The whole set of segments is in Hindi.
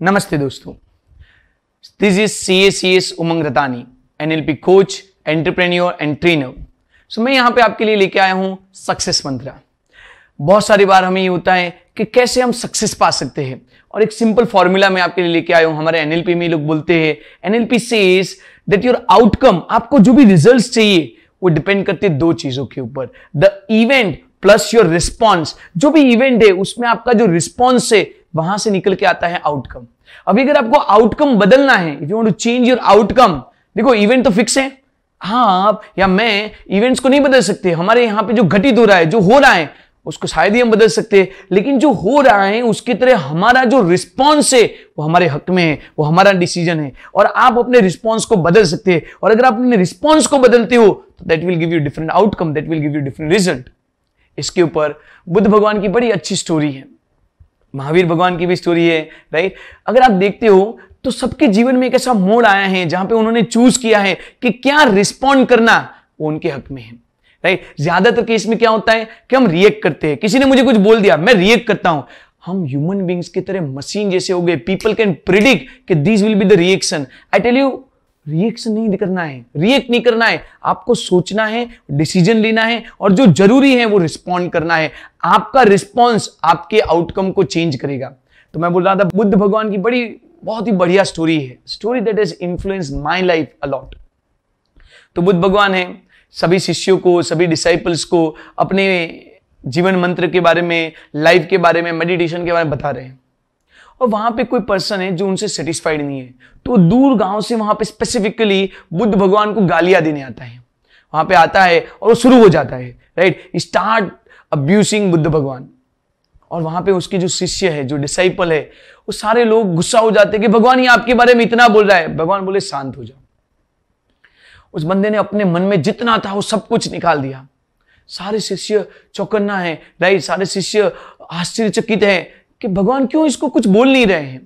नमस्ते दोस्तों। This is C S C S Umang Ratani NLP coach entrepreneur and trainer so मैं यहाँ पे आपके लिए लेके आया हूँ सक्सेस मंत्र बहुत सारी बार हमें ये होता है कि कैसे हम सक्सेस पा सकते हैं। और एक सिंपल फॉर्मूला मैं आपके लिए लेके आया हूँ। हमारे एनएलपी में लोग बोलते हैं NLP says that your outcome आपको जो भी रिज़ल्ट चाहिए, वो डिपेंड करते दो चीज़ों के ऊपर। The event plus your response जो भी इवेंट है, उसमें आपका जो रिस्पॉन्स है वहाँ से निकल के आता है आउटकम अभी अगर आपको आउटकम बदलना है if you want to change your outcome देखो इवेंट तो फिक्स है. हाँ आप या मैं इवेंट्स को नहीं बदल सकते. हमारे यहाँ पे जो घटित हो रहा है, जो हो रहा है, उसको शायद ही हम बदल सकते. हैं लेकिन जो हो रहा है, उसकी तरह हमारा जो रिस्पॉन्स है, वो हमारे हक में है, वो हमारा डिसीज़न है. और आप अपने रिस्पॉन्स को बदल सकते हैं. और अगर आप अपने रिस्पॉन्स को बदलते हो तो that will give you different outcome that will give you different result इसके ऊपर बुद्ध भगवान की बड़ी अच्छी स्टोरी है. महावीर भगवान की भी स्टोरी है राइट अगर आप देखते हो तो सबके जीवन में एक ऐसा मोड़ आया है, जहाँ पे उन्होंने चूज़ किया है कि क्या रिस्पॉन्ड करना वो उनके हक में है राइट ज़्यादातर केस में क्या होता है कि हम रिएक्ट करते हैं। किसी ने मुझे कुछ बोल दिया, मैं रिएक्ट करता हूँ। हम ह्यूमन बींग्स की तरह मशीन जैसे हो गए। पीपल कैन प्रिडिक्ट कि this will be the reaction I tell you reaction नहीं करना है। रिएक्ट नहीं करना है। आपको सोचना है डिसीज़न लेना है और जो ज़रूरी है वो रिस्पॉन्ड करना है। आपका रिस्पॉन्स आपके आउटकम को चेंज करेगा। तो मैं बोल रहा था, बुद्ध भगवान की बड़ी, बहुत ही बढ़िया स्टोरी है। Story that is influence my life a lot तो बुद्ध भगवान है, सभी शिष्यों को, सभी डिसाइपल्स को अपने जीवन मंत्र के बारे में लाइफ के बारे में मेडिटेशन के बारे में बता रहे हैं। और वहाँ पे कोई पर्सन है जो उनसे सेटिस्फाइड नहीं है। तो दूर गाँव से वहाँ पे स्पेसिफिकली बुद्ध भगवान को गालियाँ देने आता है। वहाँ पे आता है और वो शुरू हो जाता है राइट स्टार्ट अब्यूसिंग बुद्ध भगवान। और वहाँ पे उसके जो शिष्य है, जो डिसाइपल है, वो सारे लोग गुस्सा हो जाते हैं कि भगवान ये आपके बारे में इतना बोल रहा है। भगवान बोले, शांत हो जाओ। उस बंदे ने अपने मन में जितना था वो सब कुछ निकाल दिया। सारे शिष्य चौकन्ना है राइट सारे शिष्य आश्चर्यचकित है। कि भगवान क्यों इसको कुछ बोल नहीं रहे हैं?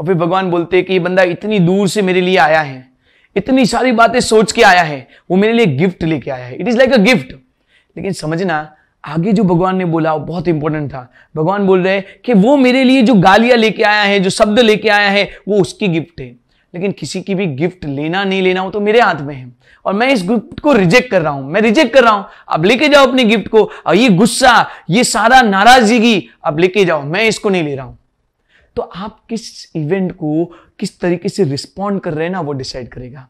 और फिर भगवान बोलते हैं कि ये बंदा इतनी दूर से मेरे लिए आया है, इतनी सारी बातें सोच के आया है, वो मेरे लिए गिफ्ट लेके आया है। It is like a gift लेकिन समझना, आगे जो भगवान ने बोला, वो बहुत इंपॉर्टेंट था। भगवान बोल रहे हैं कि वो मेरे लिए जो गालियाँ लेके आया है, जो शब्द लेके आया है, वो उसकी गिफ्ट है। लेकिन किसी की भी गिफ्ट लेना, नहीं लेना हो तो मेरे हाथ में है। और मैं इस गिफ्ट को रिजेक्ट कर रहा हूँ, मैं रिजेक्ट कर रहा हूँ। अब लेके जाओ अपनी गिफ्ट को, और ये गुस्सा, ये सारा नाराज़गी, अब लेके जाओ, मैं इसको नहीं ले रहा हूँ। तो आप किस इवेंट को किस तरीके से रिस्पॉन्ड कर रहे हैं ना, वो डिसाइड करेगा।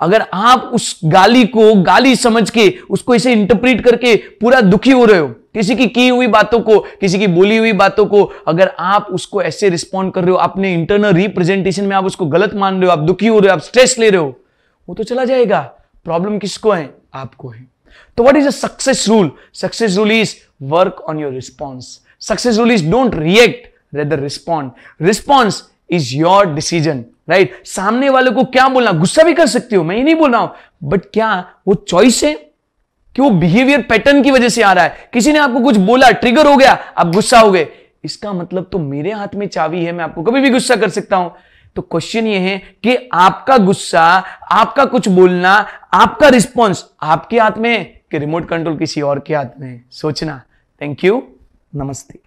अगर आप उस गाली को, गाली समझ के, उसको इसे इंटरप्रीट करके पूरा दुखी हो रहे हो किसी की की हुई बातों को, किसी की बोली हुई बातों को, अगर आप उसको ऐसे रिस्पॉन्ड कर रहे हो, अपने इंटरनल रिप्रेजेंटेशन में आप उसको गलत मान रहे हो, आप दुखी हो रहे हो, आप स्ट्रेस ले रहे हो, वो तो चला जाएगा। प्रॉब्लम किसको है? आपको है। तो what is a success rule success rule is work on your response success rule is don't react rather respond response is your decision right सामने वाले को क्या बोलना? गुस्सा भी कर सकते हो, मैं ये नहीं बोल रहा हूँ। बट क्या वो चॉइस है? कि वो बिहेवियर पैटर्न की वजह से आ रहा है। किसी ने आपको कुछ बोला ट्रिगर हो गया, आप गुस्सा हो गए। इसका मतलब तो मेरे हाथ में चाबी है, मैं आपको कभी भी गुस्सा कर सकता हूँ। तो क्वेश्चन ये है कि आपका गुस्सा, आपका कुछ बोलना, आपका रिस्पॉन्स आपके हाथ में है कि रिमोट कंट्रोल किसी और के हाथ में सोचना। थैंक यू नमस्ते।